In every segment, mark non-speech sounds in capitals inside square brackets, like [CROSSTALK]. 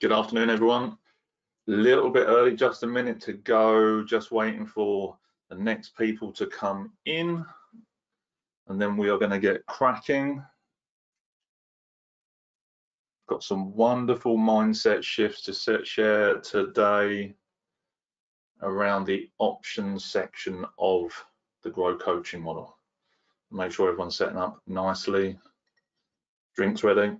Good afternoon, everyone. A little bit early, just a minute to go, just waiting for the next people to come in. And then we are going to get cracking. Got some wonderful mindset shifts to set, share today around the options section of the Grow coaching model. Make sure everyone's setting up nicely. Drinks ready.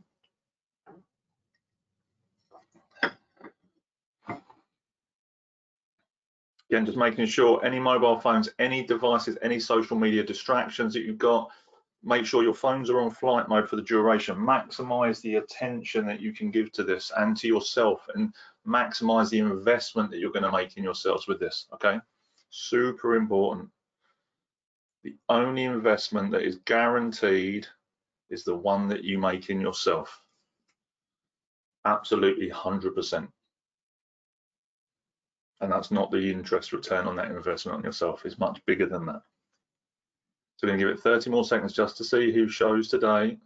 Again, just making sure any mobile phones, any devices, any social media distractions that you've got, make sure your phones are on flight mode for the duration. Maximize the attention that you can give to this and to yourself and maximize the investment that you're going to make in yourselves with this, okay? Super important. The only investment that is guaranteed is the one that you make in yourself. Absolutely 100% and that's not the interest return on that investment on yourself is much bigger than that. So we're going to give it 30 more seconds just to see who shows today.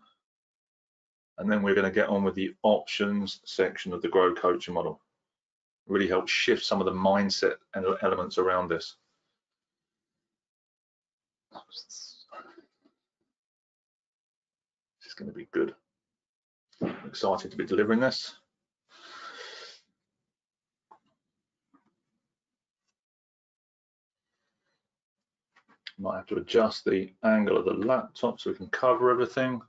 And then we're going to get on with the options section of the grow coaching model. Really help shift some of the mindset and elements around this. This is going to be good. I'm excited to be delivering this Might have to adjust the angle of the laptop so we can cover everything.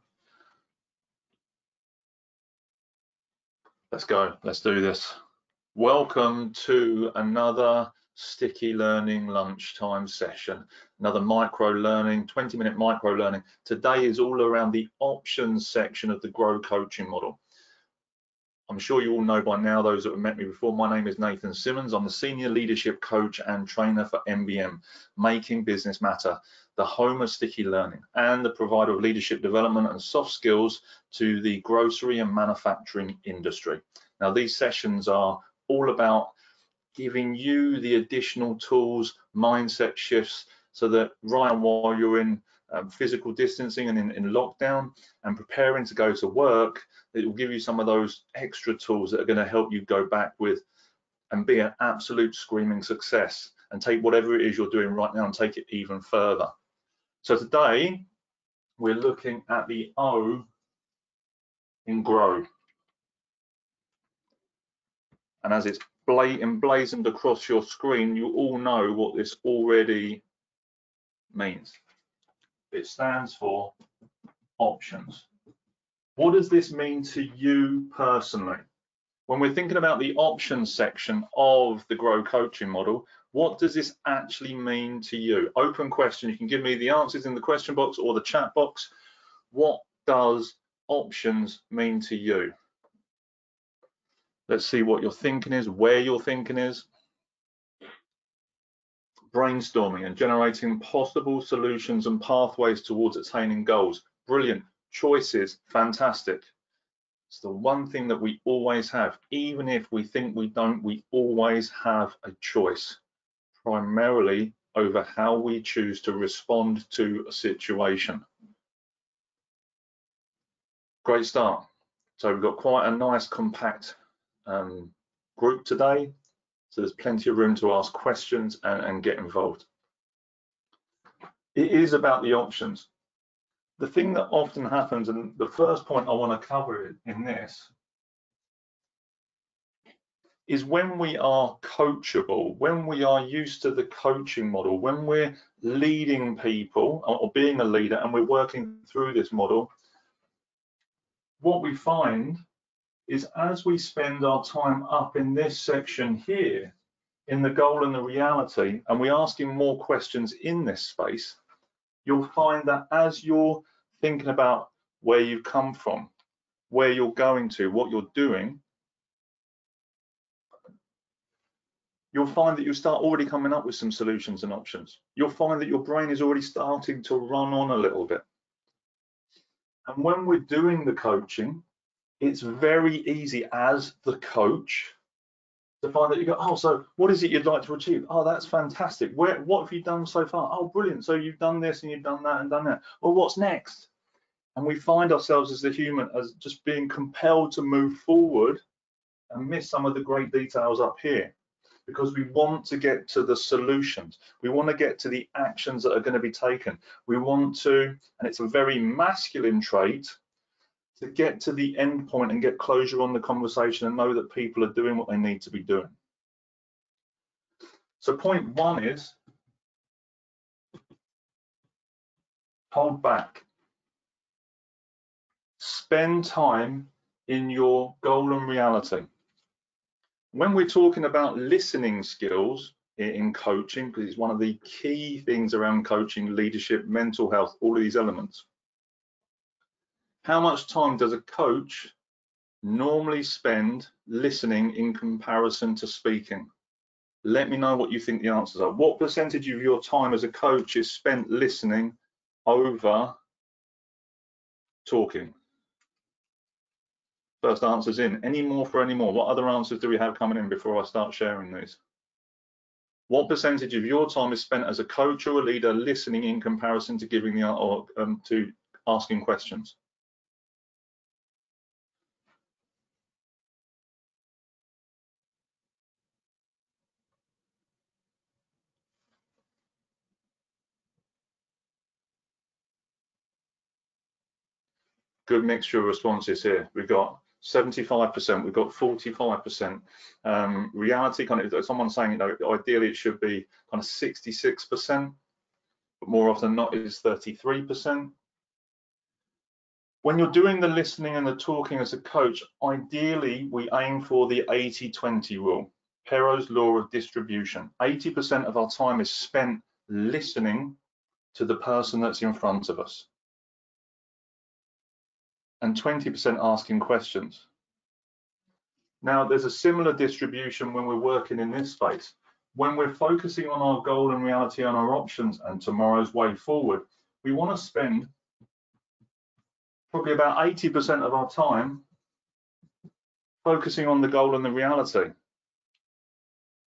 Let's go, let's do this. Welcome to another sticky learning lunchtime session, another micro learning, 20 minute micro learning. Today is all around the options section of the Grow coaching model. I'm sure you all know by now, those that have met me before, my name is Nathan Simmons. I'm the Senior Leadership Coach and Trainer for MBM, Making Business Matter, the home of sticky learning, and the provider of leadership development and soft skills to the grocery and manufacturing industry. Now, these sessions are all about giving you the additional tools, mindset shifts, so that right while you're in um, physical distancing and in, in, lockdown and preparing to go to work, it will give you some of those extra tools that are going to help you go back with and be an absolute screaming success and take whatever it is you're doing right now and take it even further. So today we're looking at the O in grow. And as it's emblazoned across your screen, you all know what this already means. It stands for options. What does this mean to you personally? When we're thinking about the options section of the Grow coaching model, what does this actually mean to you? Open question. You can give me the answers in the question box or the chat box. What does options mean to you? Let's see what your thinking is, where your thinking is brainstorming and generating possible solutions and pathways towards attaining goals. Brilliant. Choices, fantastic. It's the one thing that we always have. Even if we think we don't, we always have a choice, primarily over how we choose to respond to a situation. Great start. So we've got quite a nice compact um, group today. So there's plenty of room to ask questions and, and get involved. It is about the options. The thing that often happens, and the first point I want to cover in this, is when we are coachable, when we are used to the coaching model, when we're leading people or being a leader and we're working through this model, what we find is as we spend our time up in this section here, in the goal and the reality, and we're asking more questions in this space, you'll find that as you're thinking about where you've come from, where you're going to, what you're doing, you'll find that you start already coming up with some solutions and options. You'll find that your brain is already starting to run on a little bit. And when we're doing the coaching, it's very easy as the coach to find that you go, oh, so what is it you'd like to achieve? Oh, that's fantastic. Where, what have you done so far? Oh, brilliant. So you've done this and you've done that and done that. Well, what's next? And we find ourselves as the human as just being compelled to move forward and miss some of the great details up here because we want to get to the solutions. We want to get to the actions that are going to be taken. We want to, and it's a very masculine trait, to get to the end point and get closure on the conversation and know that people are doing what they need to be doing. So point one is hold back. Spend time in your goal and reality. When we're talking about listening skills in coaching, because it's one of the key things around coaching, leadership, mental health, all of these elements, how much time does a coach normally spend listening in comparison to speaking? Let me know what you think the answers are. What percentage of your time as a coach is spent listening over talking? First answers in. Any more for any more? What other answers do we have coming in before I start sharing these? What percentage of your time is spent as a coach or a leader listening in comparison to giving the or um, to asking questions? Good mixture of responses here. We've got 75%, we've got 45%. Um, reality kind of, someone saying, you know, ideally it should be kind of 66%, but more often than not is 33%. When you're doing the listening and the talking as a coach, ideally we aim for the 80-20 rule, Pareto's law of distribution. 80% of our time is spent listening to the person that's in front of us and 20% asking questions. Now, there's a similar distribution when we're working in this space. When we're focusing on our goal and reality on our options and tomorrow's way forward, we want to spend probably about 80% of our time focusing on the goal and the reality.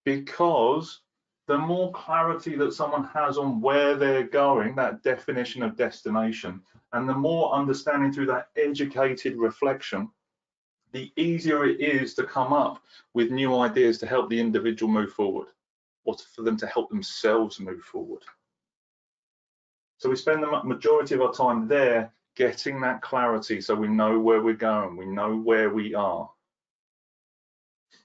Because the more clarity that someone has on where they're going, that definition of destination, and the more understanding through that educated reflection, the easier it is to come up with new ideas to help the individual move forward or for them to help themselves move forward. So we spend the majority of our time there getting that clarity so we know where we're going, we know where we are.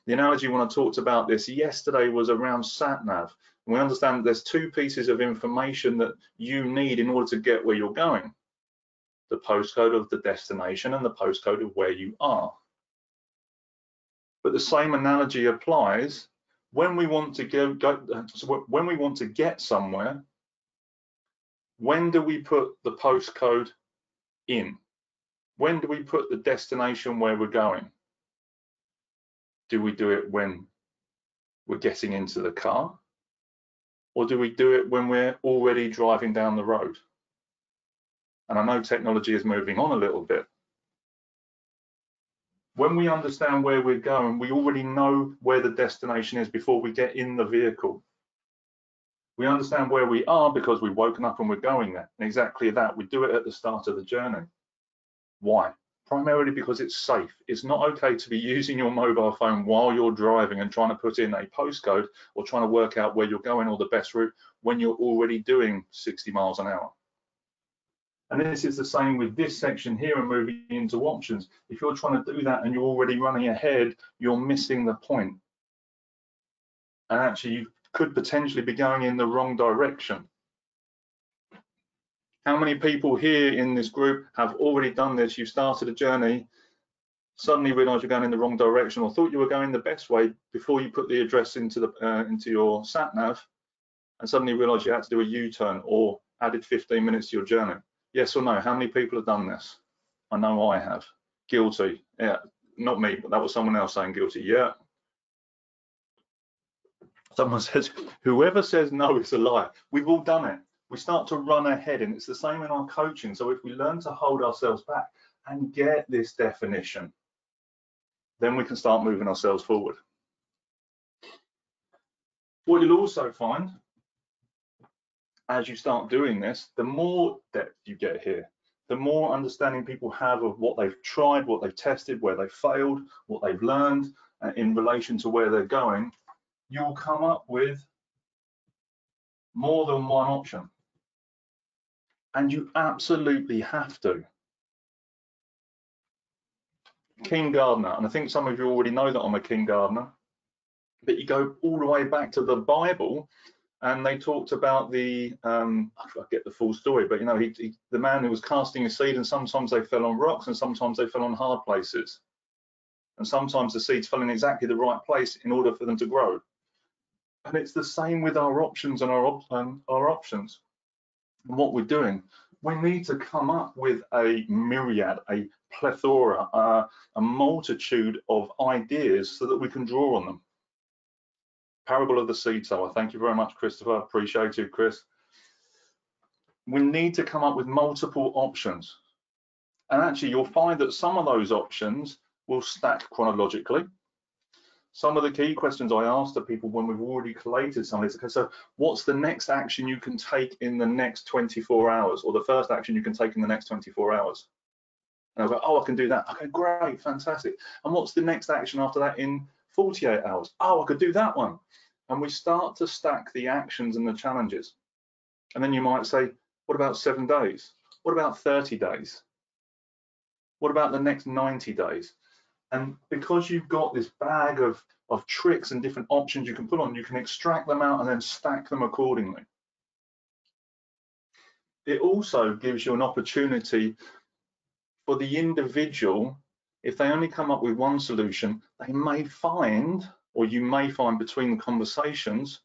The analogy when I talked about this yesterday was around SatNav. And we understand there's two pieces of information that you need in order to get where you're going the postcode of the destination and the postcode of where you are. But the same analogy applies when we want to go, go so when we want to get somewhere. When do we put the postcode in? When do we put the destination where we're going? Do we do it when we're getting into the car? Or do we do it when we're already driving down the road? And I know technology is moving on a little bit. When we understand where we're going, we already know where the destination is before we get in the vehicle. We understand where we are because we've woken up and we're going there. And exactly that, we do it at the start of the journey. Why? Primarily because it's safe. It's not okay to be [LAUGHS] using your mobile phone while you're driving and trying to put in a postcode or trying to work out where you're going or the best route when you're already doing 60 miles an hour. And this is the same with this section here and moving into options. If you're trying to do that and you're already running ahead, you're missing the point. And actually you could potentially be going in the wrong direction. How many people here in this group have already done this? You've started a journey, suddenly realized you're going in the wrong direction or thought you were going the best way before you put the address into the uh, into your sat nav and suddenly realized you had to do a U-turn or added 15 minutes to your journey. Yes or no? How many people have done this? I know I have. Guilty. Yeah, not me, but that was someone else saying guilty. Yeah. Someone [LAUGHS] says, whoever says no is a liar. We've all done it. We start to run ahead, and it's the same in our coaching. So if we learn to hold ourselves back and get this definition, then we can start moving ourselves forward. What you'll also find as you start doing this, the more depth you get here, the more understanding people have of what they've tried, what they've tested, where they've failed, what they've learned, uh, in relation to where they're going, you'll come up with more than one option. And you absolutely have to. King gardener, and I think some of you already know that I'm a king gardener, but you go all the way back to the Bible and they talked about the um, I forget the full story, but you know, he, he, the man who was casting a seed, and sometimes they fell on rocks, and sometimes they fell on hard places, and sometimes the seeds fell in exactly the right place in order for them to grow. And it's the same with our options and our um, our options. What we're doing, we need to come up with a myriad, a plethora, a multitude of ideas so that we can draw on them. Parable of the seed sower. Thank you very much, Christopher. Appreciate you, Chris. We need to come up with multiple options. And actually, you'll find that some of those options will stack chronologically. Some of the key questions I ask to people when we've already collated some of this, okay, so what's the next action you can take in the next 24 hours, or the first action you can take in the next 24 hours? And I go, oh, I can do that. Okay, great, fantastic. And what's the next action after that in 48 hours. Oh, I could do that one. And we start to stack the actions and the challenges. And then you might say, what about seven days? What about 30 days? What about the next 90 days? And because you've got this bag of, of tricks and different options you can put on, you can extract them out and then stack them accordingly. It also gives you an opportunity for the individual if they only come up with one solution, they may find, or you may find between the conversations,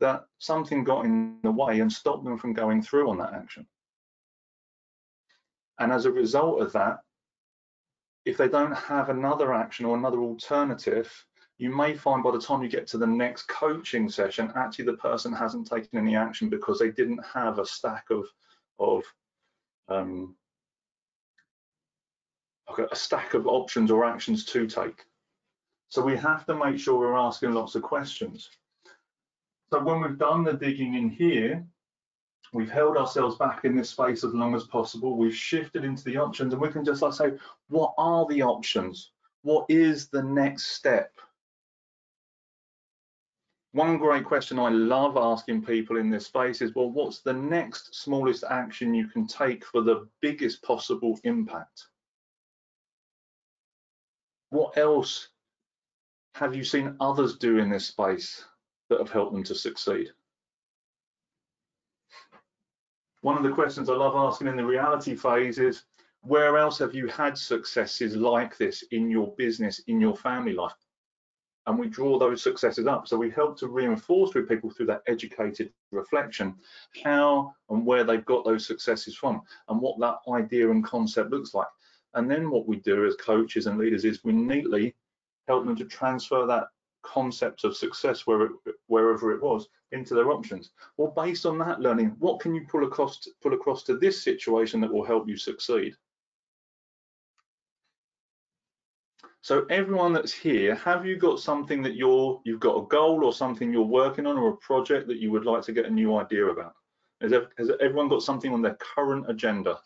that something got in the way and stopped them from going through on that action. And as a result of that, if they don't have another action or another alternative, you may find by the time you get to the next coaching session, actually the person hasn't taken any action because they didn't have a stack of, of um, okay, a stack of options or actions to take. So we have to make sure we're asking lots of questions. So when we've done the digging in here, we've held ourselves back in this space as long as possible. We've shifted into the options and we can just like say, what are the options? What is the next step? One great question I love asking people in this space is, well, what's the next smallest action you can take for the biggest possible impact? What else have you seen others do in this space that have helped them to succeed? One of the questions I love asking in the reality phase is, where else have you had successes like this in your business, in your family life? And we draw those successes up. So we help to reinforce with people through that educated reflection how and where they've got those successes from and what that idea and concept looks like. And then what we do as coaches and leaders is we neatly help them to transfer that concept of success wherever, wherever it was into their options. Well, based on that learning, what can you pull across to, pull across to this situation that will help you succeed? So everyone that's here, have you got something that you're, you've got a goal or something you're working on or a project that you would like to get a new idea about? Has, has everyone got something on their current agenda?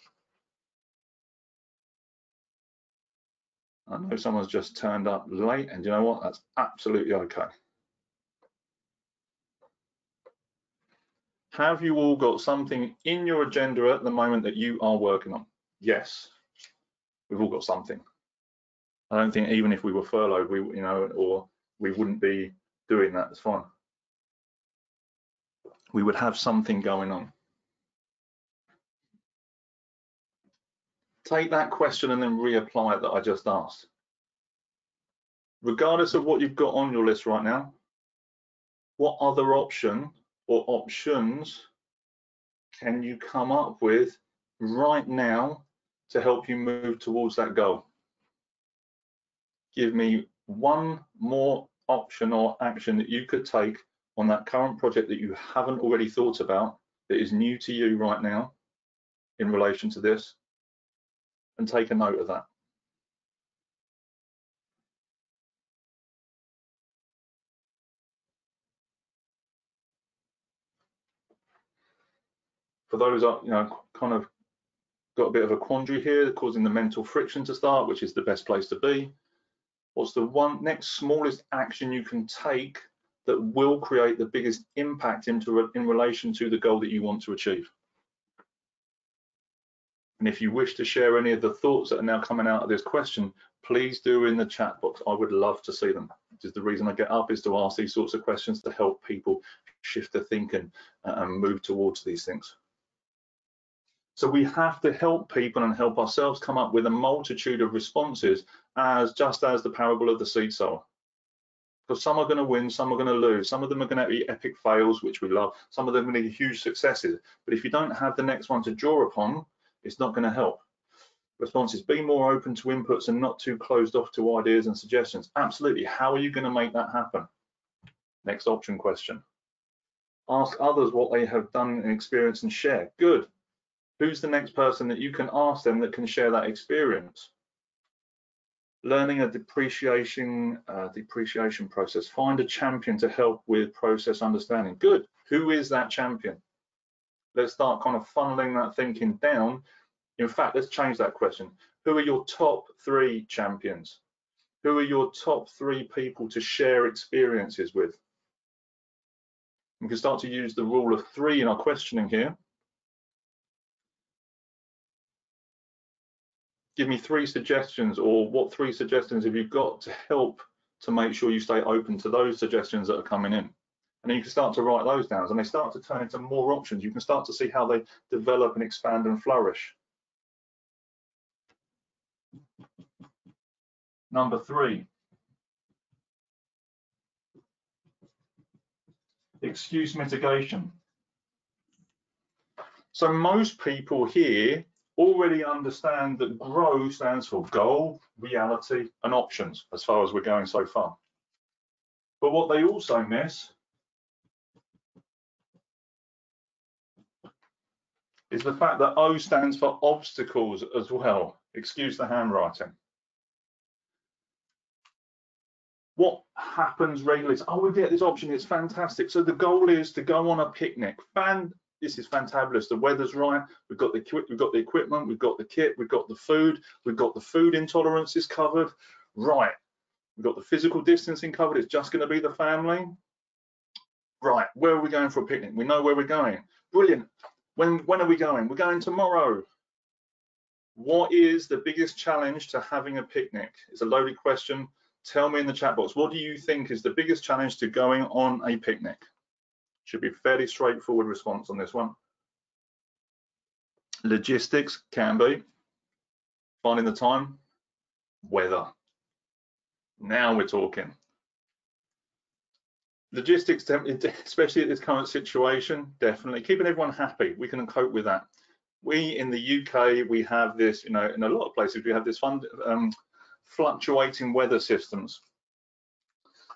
I know someone's just turned up late, and you know what? That's absolutely okay. Have you all got something in your agenda at the moment that you are working on? Yes, we've all got something. I don't think even if we were furloughed, we you know, or we wouldn't be doing that. It's fine. We would have something going on. Take that question and then reapply it that I just asked. Regardless of what you've got on your list right now, what other option or options can you come up with right now to help you move towards that goal? Give me one more option or action that you could take on that current project that you haven't already thought about that is new to you right now in relation to this and take a note of that. For those that you know kind of got a bit of a quandary here, causing the mental friction to start, which is the best place to be. What's the one next smallest action you can take that will create the biggest impact into in relation to the goal that you want to achieve? And if you wish to share any of the thoughts that are now coming out of this question, please do in the chat box. I would love to see them. Which is the reason I get up is to ask these sorts of questions to help people shift their thinking uh, and move towards these things. So we have to help people and help ourselves come up with a multitude of responses as just as the parable of the seed sower. Because some are going to win, some are going to lose, some of them are going to be epic fails, which we love, some of them are going to be huge successes. But if you don't have the next one to draw upon, it's not going to help. Responses, be more open to inputs and not too closed off to ideas and suggestions. Absolutely. How are you going to make that happen? Next option question. Ask others what they have done and experienced and share. Good who's the next person that you can ask them that can share that experience learning a depreciation uh, depreciation process find a champion to help with process understanding good who is that champion let's start kind of funneling that thinking down. In fact let's change that question. Who are your top three champions? Who are your top three people to share experiences with? We can start to use the rule of three in our questioning here. Give me three suggestions or what three suggestions have you got to help to make sure you stay open to those suggestions that are coming in. And then you can start to write those down and they start to turn into more options. You can start to see how they develop and expand and flourish. Number three, excuse mitigation. So most people here already understand that GROW stands for goal, reality, and options, as far as we're going so far. But what they also miss is the fact that O stands for obstacles as well. Excuse the handwriting. What happens regularly? Oh, we get this option. It's fantastic. So the goal is to go on a picnic. Fan this is fantabulous. The weather's right. We've got the we've got the equipment. We've got the kit. We've got the food. We've got the food intolerances covered. Right. We've got the physical distancing covered. It's just going to be the family. Right. Where are we going for a picnic? We know where we're going. Brilliant. When when are we going? We're going tomorrow. What is the biggest challenge to having a picnic? It's a loaded question. Tell me in the chat box. What do you think is the biggest challenge to going on a picnic? Should be fairly straightforward response on this one. Logistics can be. Finding the time. Weather. Now we're talking. Logistics, especially at this current situation, definitely keeping everyone happy. We can cope with that. We in the UK, we have this, you know, in a lot of places, we have this fund, um, fluctuating weather systems.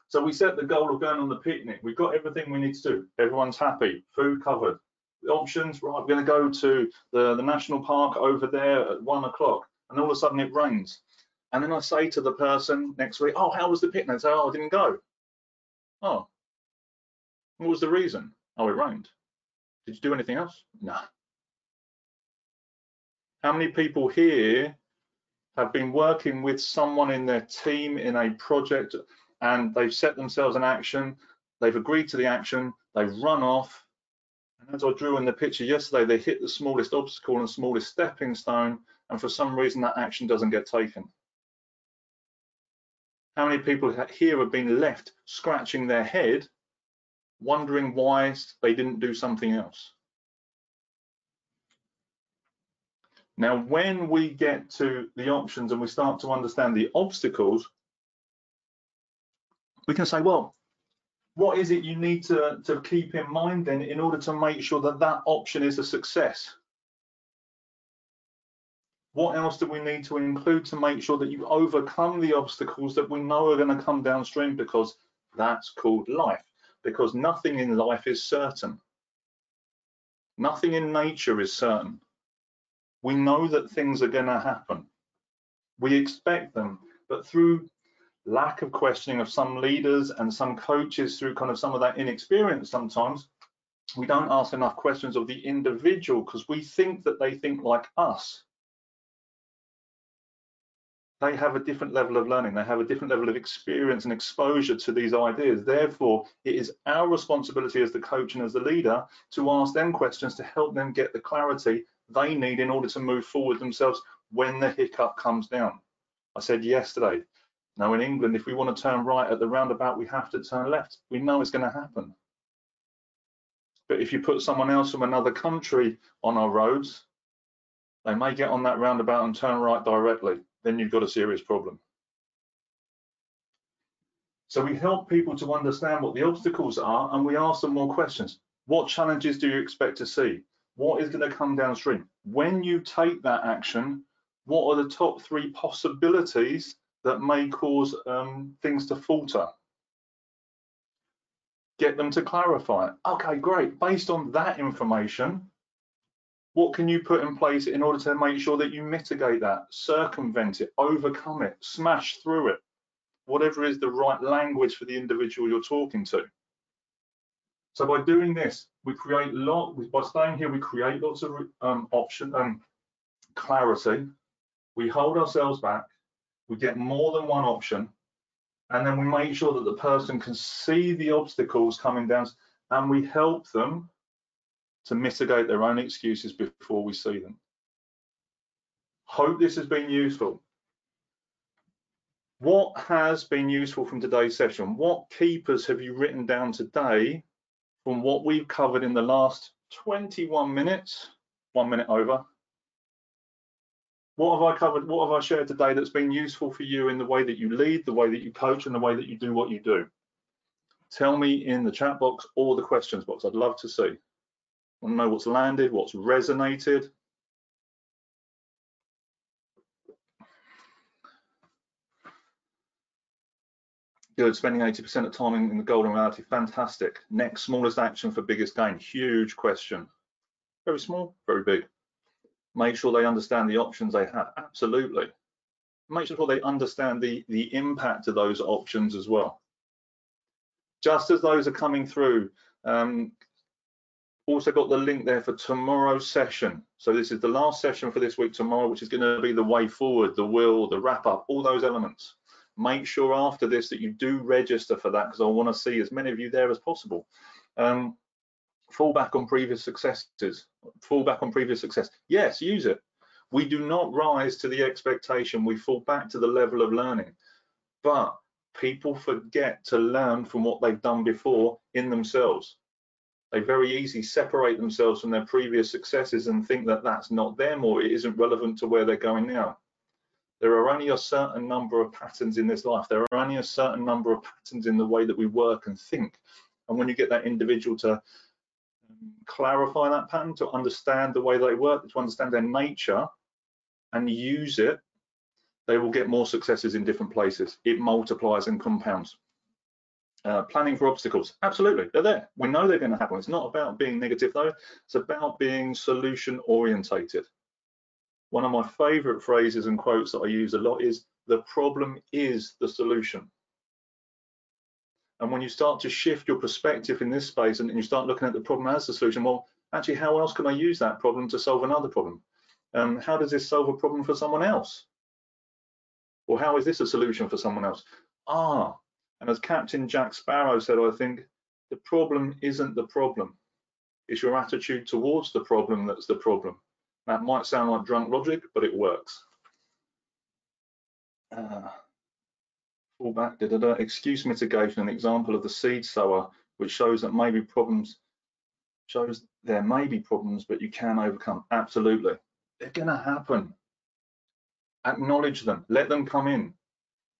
So we set the goal of going on the picnic. We've got everything we need to do. Everyone's happy, food covered. The options, right, we're going to go to the, the national park over there at one o'clock, and all of a sudden it rains. And then I say to the person next week, oh, how was the picnic? They say, oh, I didn't go. Oh, what was the reason? Oh, it rained. Did you do anything else? No. How many people here have been working with someone in their team in a project and they've set themselves an action, they've agreed to the action, they've run off, and as I drew in the picture yesterday, they hit the smallest obstacle and smallest stepping stone, and for some reason that action doesn't get taken. How many people here have been left scratching their head, wondering why they didn't do something else? Now, when we get to the options and we start to understand the obstacles, we can say, well, what is it you need to, to keep in mind then in order to make sure that that option is a success? What else do we need to include to make sure that you overcome the obstacles that we know are going to come downstream because that's called life, because nothing in life is certain. Nothing in nature is certain. We know that things are going to happen. We expect them, but through lack of questioning of some leaders and some coaches through kind of some of that inexperience sometimes we don't ask enough questions of the individual because we think that they think like us they have a different level of learning. They have a different level of experience and exposure to these ideas. Therefore, it is our responsibility as the coach and as the leader to ask them questions to help them get the clarity they need in order to move forward themselves when the hiccup comes down. I said yesterday, now in England, if we want to turn right at the roundabout, we have to turn left. We know it's going to happen. But if you put someone else from another country on our roads, they may get on that roundabout and turn right directly then you've got a serious problem. So we help people to understand what the obstacles are and we ask them more questions. What challenges do you expect to see? What is going to come downstream? When you take that action, what are the top three possibilities that may cause um, things to falter? Get them to clarify. Okay, great. Based on that information, what can you put in place in order to make sure that you mitigate that, circumvent it, overcome it, smash through it, whatever is the right language for the individual you're talking to. So by doing this, we create lot. By staying here, we create lots of um, option and um, clarity. We hold ourselves back. We get more than one option, and then we make sure that the person can see the obstacles coming down, and we help them to mitigate their own excuses before we see them. Hope this has been useful. What has been useful from today's session? What keepers have you written down today from what we've covered in the last 21 minutes, one minute over? What have I covered? What have I shared today that's been useful for you in the way that you lead, the way that you coach, and the way that you do what you do? Tell me in the chat box or the questions box. I'd love to see want to know what's landed, what's resonated. Good, spending 80% of time in the golden reality, fantastic. Next smallest action for biggest gain, huge question. Very small, very big. Make sure they understand the options they have, absolutely. Make sure they understand the, the impact of those options as well. Just as those are coming through, um, also got the link there for tomorrow's session. So this is the last session for this week tomorrow, which is going to be the way forward, the will, the wrap up, all those elements. Make sure after this that you do register for that because I want to see as many of you there as possible. Um, fall back on previous successes, fall back on previous success. Yes, use it. We do not rise to the expectation, we fall back to the level of learning. But people forget to learn from what they've done before in themselves they very easily separate themselves from their previous successes and think that that's not them or it isn't relevant to where they're going now. There are only a certain number of patterns in this life. There are only a certain number of patterns in the way that we work and think. And when you get that individual to um, clarify that pattern, to understand the way they work, to understand their nature and use it, they will get more successes in different places. It multiplies and compounds. Uh, planning for obstacles, absolutely, they're there. We know they're going to happen. It's not about being negative though, it's about being solution orientated. One of my favorite phrases and quotes that I use a lot is the problem is the solution. And when you start to shift your perspective in this space and, you start looking at the problem as the solution, well, actually, how else can I use that problem to solve another problem? Um, how does this solve a problem for someone else? Or how is this a solution for someone else? Ah, and as Captain Jack Sparrow said, I think the problem isn't the problem. It's your attitude towards the problem that's the problem. That might sound like drunk logic, but it works. Uh, fall back, da, da, da. excuse mitigation, an example of the seed sower, which shows that maybe problems, shows there may be problems, but you can overcome. Absolutely. They're gonna happen. Acknowledge them, let them come in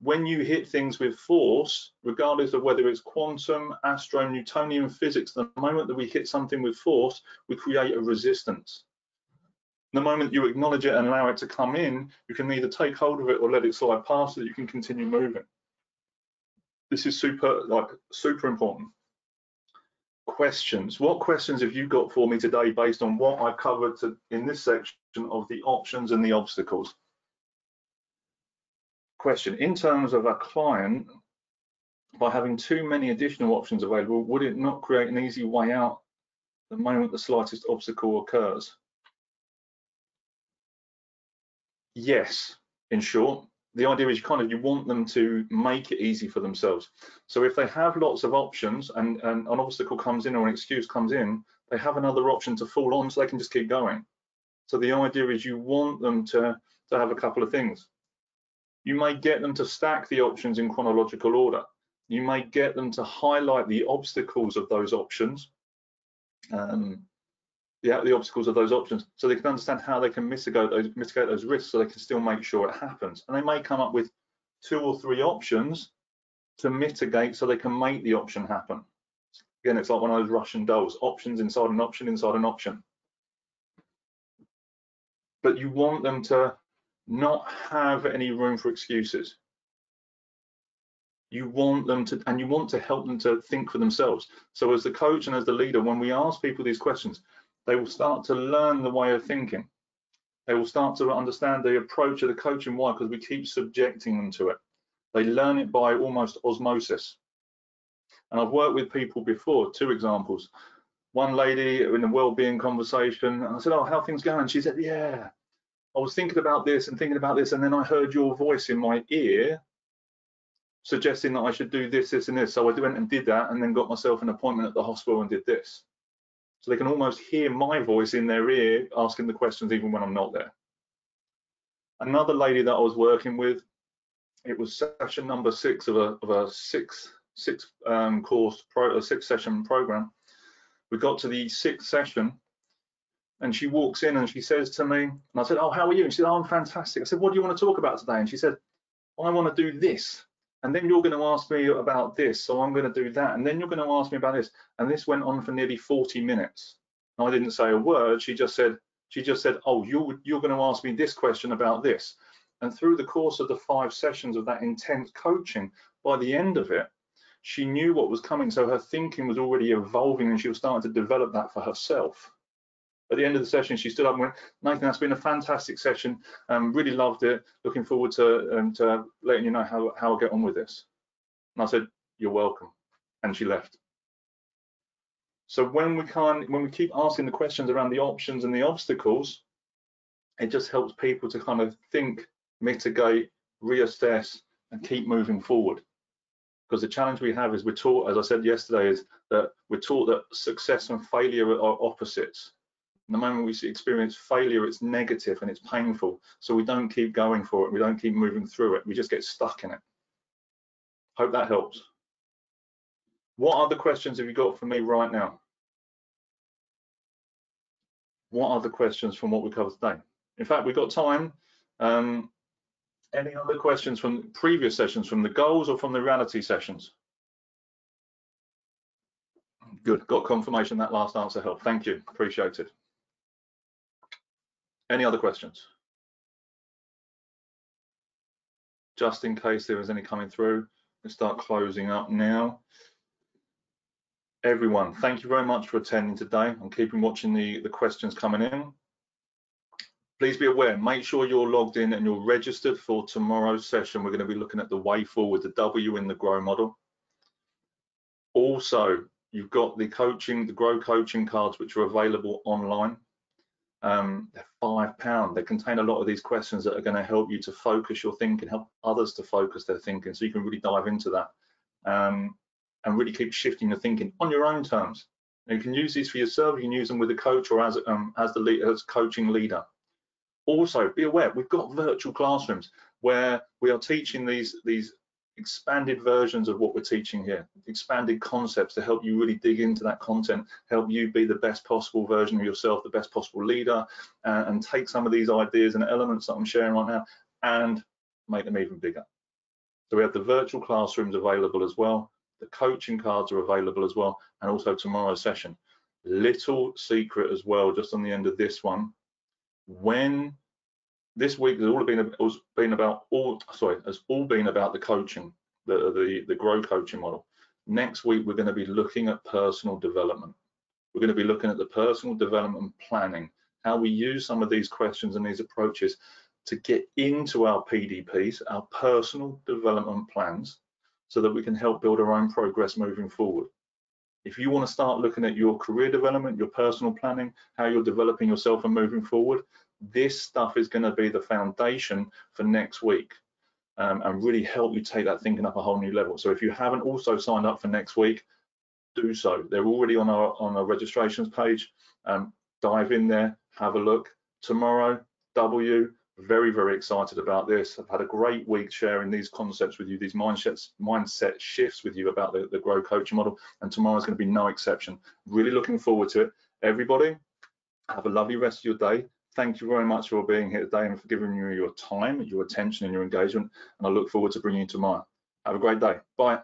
when you hit things with force, regardless of whether it's quantum, astro, Newtonian physics, the moment that we hit something with force, we create a resistance. The moment you acknowledge it and allow it to come in, you can either take hold of it or let it slide past so that you can continue moving. This is super, like, super important. Questions. What questions have you got for me today based on what I've covered to, in this section of the options and the obstacles? Question, in terms of a client, by having too many additional options available, would it not create an easy way out the moment the slightest obstacle occurs? Yes, in short, the idea is kind of you want them to make it easy for themselves. So if they have lots of options and, and an obstacle comes in or an excuse comes in, they have another option to fall on so they can just keep going. So the idea is you want them to, to have a couple of things. You may get them to stack the options in chronological order. You may get them to highlight the obstacles of those options, um, the, the obstacles of those options, so they can understand how they can mitigate those, mitigate those risks so they can still make sure it happens. And they may come up with two or three options to mitigate so they can make the option happen. Again, it's like one of those Russian dolls, options inside an option inside an option. But you want them to not have any room for excuses. You want them to, and you want to help them to think for themselves. So as the coach and as the leader, when we ask people these questions, they will start to learn the way of thinking. They will start to understand the approach of the coaching. Why? Because we keep subjecting them to it. They learn it by almost osmosis. And I've worked with people before, two examples. One lady in a well-being conversation, and I said, oh, how things going? She said, yeah, I was thinking about this and thinking about this, and then I heard your voice in my ear suggesting that I should do this, this, and this. So I went and did that, and then got myself an appointment at the hospital and did this. So they can almost hear my voice in their ear asking the questions even when I'm not there. Another lady that I was working with, it was session number six of a, of a six six um, course pro, a six session program. We got to the sixth session and she walks in and she says to me, and I said, oh, how are you? And she said, oh, I'm fantastic. I said, what do you want to talk about today? And she said, I want to do this. And then you're going to ask me about this. So I'm going to do that. And then you're going to ask me about this. And this went on for nearly 40 minutes. And I didn't say a word. She just said, she just said, oh, you, you're going to ask me this question about this. And through the course of the five sessions of that intense coaching, by the end of it, she knew what was coming. So her thinking was already evolving and she was starting to develop that for herself at the end of the session, she stood up and went, Nathan, that's been a fantastic session. Um, really loved it. Looking forward to, um, to letting you know how, how I get on with this. And I said, you're welcome. And she left. So when we can when we keep asking the questions around the options and the obstacles, it just helps people to kind of think, mitigate, reassess, and keep moving forward. Because the challenge we have is we're taught, as I said yesterday, is that we're taught that success and failure are opposites the moment we experience failure, it's negative and it's painful. So we don't keep going for it. We don't keep moving through it. We just get stuck in it. Hope that helps. What other questions have you got for me right now? What other questions from what we covered today? In fact, we've got time. Um, any other questions from previous sessions, from the goals or from the reality sessions? Good, got confirmation that last answer helped. Thank you, appreciate it. Any other questions? Just in case there is any coming through, let's start closing up now. Everyone, thank you very much for attending today and keeping watching the, the questions coming in. Please be aware, make sure you're logged in and you're registered for tomorrow's session. We're going to be looking at the way forward, the W in the GROW model. Also, you've got the coaching, the GROW coaching cards, which are available online. Um, they're five pound. They contain a lot of these questions that are going to help you to focus your thinking, help others to focus their thinking, so you can really dive into that um, and really keep shifting your thinking on your own terms. you can use these for yourself. You can use them with a coach or as um, as the lead, as coaching leader. Also, be aware we've got virtual classrooms where we are teaching these these expanded versions of what we're teaching here, expanded concepts to help you really dig into that content, help you be the best possible version of yourself, the best possible leader, uh, and take some of these ideas and elements that I'm sharing right now and make them even bigger. So we have the virtual classrooms available as well. The coaching cards are available as well, and also tomorrow's session. Little secret as well, just on the end of this one. When this week has all been has been about all sorry has all been about the coaching the the the grow coaching model. Next week we're going to be looking at personal development. We're going to be looking at the personal development planning how we use some of these questions and these approaches to get into our pdps our personal development plans so that we can help build our own progress moving forward. If you want to start looking at your career development your personal planning how you're developing yourself and moving forward this stuff is going to be the foundation for next week. um, and really help you take that thinking up a whole new level. So if you haven't also signed up for next week, do so. They're already on our on our registrations page. Um, dive in there, have a look. Tomorrow, W, very, very excited about this. I've had a great week sharing these concepts with you, these mindsets, mindset shifts with you about the, the Grow Coaching model, and tomorrow's going to be no exception. Really looking forward to it. Everybody, have a lovely rest of your day. Thank you very much for being here today and for giving me your time, your attention, and your engagement. And I look forward to bringing you tomorrow. Have a great day. Bye.